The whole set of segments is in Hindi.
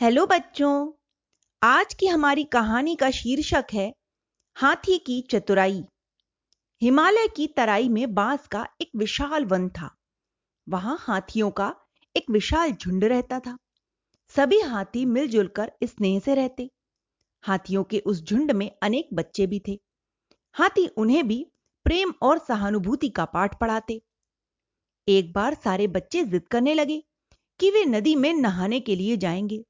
हेलो बच्चों, आज की हमारी कहानी का शीर्षक है, हाथी की चतुराई। हिमालय की तराई में बाँस का एक विशाल वन था। वहाँ हाथियों का एक विशाल झुंड रहता था। सभी हाथी मिलजुल कर स्नेह से रहते। हाथियों के उस झुंड में अनेक बच्चे भी थे। हाथी उन्हें भी प्रेम और सहानुभूति का पाठ पढ़ाते। एक बार सारे बच्चे जिद करने लगे कि वे नदी में नहाने के लिए जाएँगे।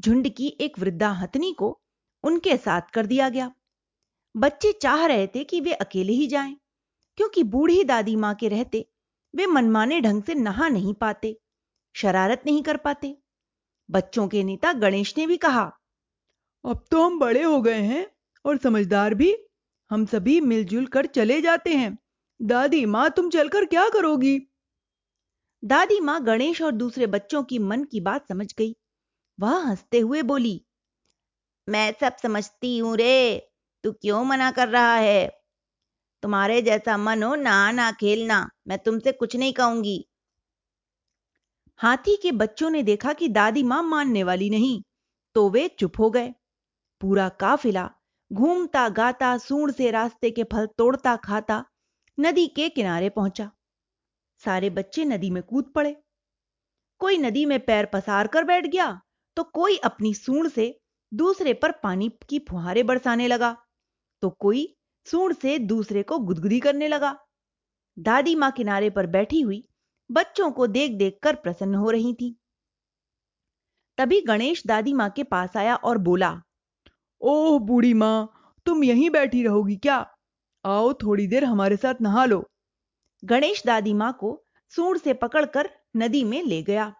झुंड की एक वृद्धा हथनी को उनके साथ कर दिया गया। बच्चे चाह रहे थे कि वे अकेले ही जाएँ, क्योंकि बूढ़ी दादी माँ के रहते वे मनमाने ढंग से नहा नहीं पाते, शरारत नहीं कर पाते। बच्चों के नेता गणेश ने भी कहा, अब तो हम बड़े हो गए हैं और समझदार भी। हम सभी मिलजुल कर चले जाते हैं। दादी माँ, तुम चलकर क्या करोगी? दादी माँ गणेश और दूसरे बच्चों की मन की बात समझ गई। वह हँसते हुए बोली, मैं सब समझती हूँ रे, तू क्यों मना कर रहा है? तुम्हारे जैसा मन हो ना ना खेलना, मैं तुमसे कुछ नहीं कहूँगी हाथी के बच्चों ने देखा कि दादी माँ मानने वाली नहीं तो वे चुप हो गए। पूरा काफिला घूमता गाता, सूंड से रास्ते के फल तोड़ता खाता, नदी के किनारे पहुँचा। सारे बच्चे नदी में कूद पड़े। कोई नदी में पैर पसार कर बैठ गया तो कोई अपनी सूंड से दूसरे पर पानी की फुहारे बरसाने लगा। तो कोई सूंड से दूसरे को गुदगुदी करने लगा। दादी माँ किनारे पर बैठी हुई बच्चों को देख देख कर प्रसन्न हो रही थी। तभी गणेश दादी माँ के पास आया और बोला, ओह, बूढ़ी माँ, तुम यहीं बैठी रहोगी क्या? आओ, थोड़ी देर हमारे साथ नहा लो। गणेश दादी माँ को सूंड से पकड़कर नदी में ले गया।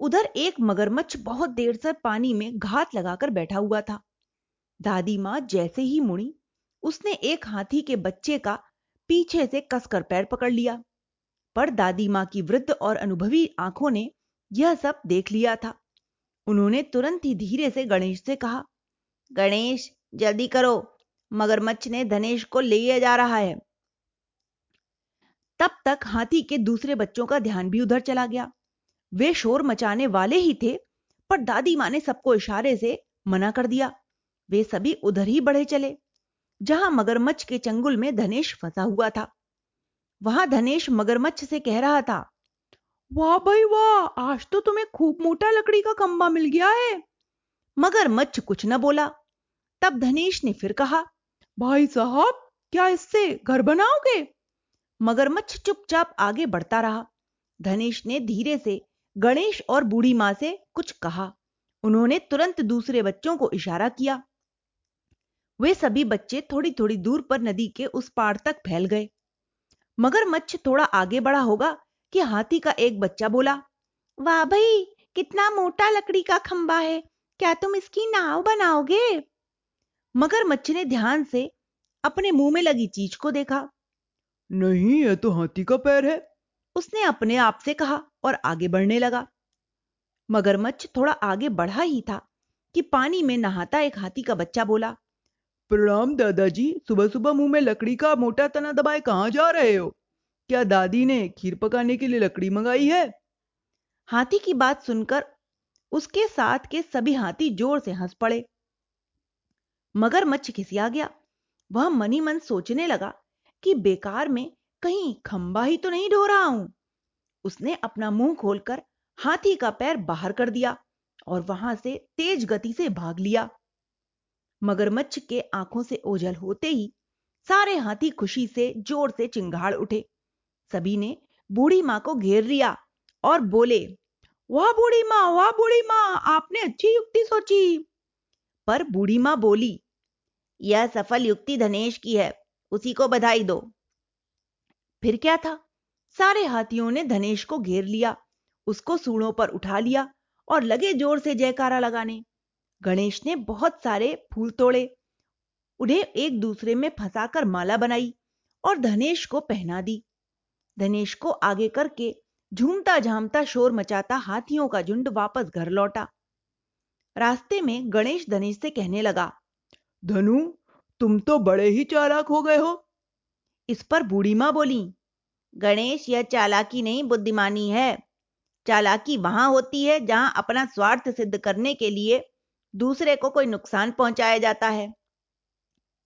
उधर एक मगरमच्छ बहुत देर से पानी में घात लगाकर बैठा हुआ था। दादी माँ जैसे ही मुड़ी, उसने एक हाथी के बच्चे का पीछे से कसकर पैर पकड़ लिया। पर दादी माँ की वृद्ध और अनुभवी आँखों ने यह सब देख लिया था। उन्होंने तुरंत ही धीरे से गणेश से कहा, गणेश, जल्दी करो। मगरमच्छ ने धनेश को ले जा रहा है। तब तक हाथी के दूसरे बच्चों का ध्यान भी उधर चला गया। वे शोर मचाने वाले ही थे, पर दादी माँ ने सबको इशारे से मना कर दिया। वे सभी उधर ही बढ़े चले, जहाँ मगरमच्छ के चंगुल में धनेश फंसा हुआ था। वहाँ धनेश मगरमच्छ से कह रहा था, वाह भाई वाह, आज तो तुम्हें खूब मोटा लकड़ी का खंबा मिल गया है। मगरमच्छ कुछ न बोला। तब धनेश ने फिर कहा, भाई साहब, क्या इससे घर बनाओगे? मगरमच्छ चुपचाप आगे बढ़ता रहा। धनेश ने धीरे से गणेश और बूढ़ी माँ से कुछ कहा। उन्होंने तुरंत दूसरे बच्चों को इशारा किया। वे सभी बच्चे थोड़ी थोड़ी दूर पर नदी के उस पार तक फैल गए। मगरमच्छ थोड़ा आगे बढ़ा होगा कि हाथी का एक बच्चा बोला, वाह भाई, कितना मोटा लकड़ी का खंबा है। क्या तुम इसकी नाव बनाओगे? मगरमच्छ ने ध्यान से अपने मुँह में लगी चीज़ को देखा। नहीं यह तो हाथी का पैर है। उसने अपने आप से कहा। और आगे बढ़ने लगा। मगरमच्छ थोड़ा आगे बढ़ा ही था कि पानी में नहाता एक हाथी का बच्चा बोला, प्रणाम दादाजी सुबह सुबह मुँह में लकड़ी का मोटा तना दबाए कहाँ जा रहे हो? क्या दादी ने खीर पकाने के लिए लकड़ी मंगाई है? हाथी की बात सुनकर उसके साथ के सभी हाथी ज़ोर से हंस पड़े। मगरमच्छ खिसिया गया। वह मनी मन सोचने लगा कि बेकार में कहीं खंबा ही तो नहीं ढो रहा हूँ। उसने अपना मुँह खोलकर हाथी का पैर बाहर कर दिया और वहाँ से तेज गति से भाग लिया। मगरमच्छ के आँखों से ओझल होते ही सारे हाथी खुशी से ज़ोर से चिंगाड़ उठे। सभी ने बूढ़ी माँ को घेर लिया और बोले, वाह बूढ़ी माँ, वाह बूढ़ी माँ, आपने अच्छी युक्ति सोची। पर बूढ़ी माँ बोली, यह सफल युक्ति धनेश की है, उसी को बधाई दो। फिर क्या था? सारे हाथियों ने धनेश को घेर लिया, उसको सूढ़ों पर उठा लिया और लगे ज़ोर से जयकारा लगाने। गणेश ने बहुत सारे फूल तोड़े, उन्हें एक दूसरे में फंसाकर माला बनाई और धनेश को पहना दी। धनेश को आगे करके झूमता झामता शोर मचाता हाथियों का झुंड वापस घर लौटा। रास्ते में गणेश धनेश से कहने लगा, धनु, तुम तो बड़े ही चालाक हो गए हो। इस पर बूढ़ी माँ बोली गणेश, यह चालाकी नहीं बुद्धिमानी है। चालाकी वहाँ होती है जहाँ अपना स्वार्थ सिद्ध करने के लिए दूसरे को कोई नुकसान पहुँचाया जाता है।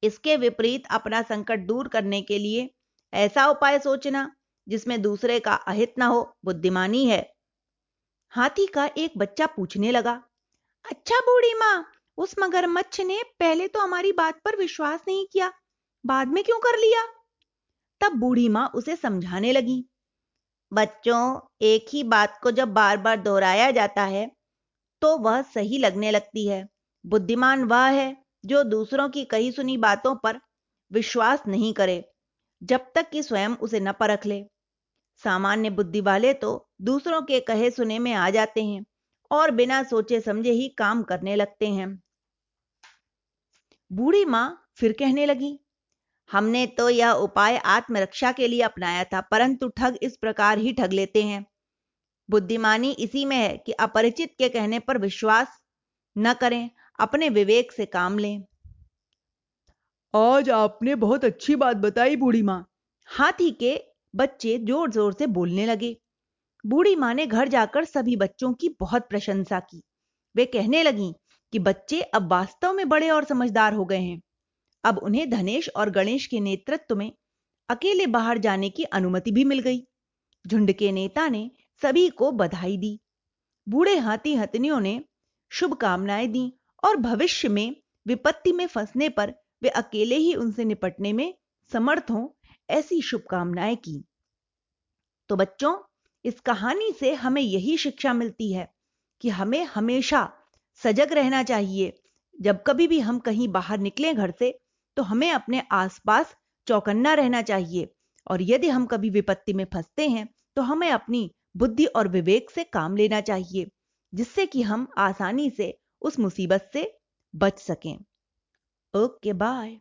इसके विपरीत अपना संकट दूर करने के लिए ऐसा उपाय सोचना जिसमें दूसरे का अहित ना हो बुद्धिमानी है। हाथी का एक बच्चा पूछने लगा अच्छा बूढ़ी माँ, उस मगरमच्छ ने पहले तो हमारी बात पर विश्वास नहीं किया, बाद में क्यों कर लिया? तब बूढ़ी माँ उसे समझाने लगी। बच्चों, एक ही बात को जब बार बार दोहराया जाता है तो वह सही लगने लगती है। बुद्धिमान वह है जो दूसरों की कही सुनी बातों पर विश्वास नहीं करे, जब तक कि स्वयं उसे न परख ले। सामान्य बुद्धि वाले तो दूसरों के कहे सुने में आ जाते हैं और बिना सोचे समझे ही काम करने लगते हैं। बूढ़ी माँ फिर कहने लगी हमने तो यह उपाय आत्मरक्षा के लिए अपनाया था परंतु ठग इस प्रकार ही ठग लेते हैं। बुद्धिमानी इसी में है कि अपरिचित के कहने पर विश्वास न करें अपने विवेक से काम लें। आज आपने बहुत अच्छी बात बताई बूढ़ी माँ। हाथी के बच्चे ज़ोर ज़ोर से बोलने लगे। बूढ़ी माँ ने घर जाकर सभी बच्चों की बहुत प्रशंसा की। वे कहने लगी कि बच्चे अब वास्तव में बड़े और समझदार हो गए हैं। अब उन्हें धनेश और गणेश के नेतृत्व में अकेले बाहर जाने की अनुमति भी मिल गई। झुंड के नेता ने सभी को बधाई दी। बूढ़े हाथी हथनियों ने शुभकामनाएँ दी और भविष्य में विपत्ति में फंसने पर वे अकेले ही उनसे निपटने में समर्थ हों ऐसी शुभकामनाएँ की। तो बच्चों, इस कहानी से हमें यही शिक्षा मिलती है कि हमें हमेशा सजग रहना चाहिए। जब कभी भी हम कहीं बाहर निकलें घर से तो हमें अपने आसपास चौकन्ना रहना चाहिए। और यदि हम कभी विपत्ति में फंसते हैं तो हमें अपनी बुद्धि और विवेक से काम लेना चाहिए, जिससे कि हम आसानी से उस मुसीबत से बच सकें। Okay, bye.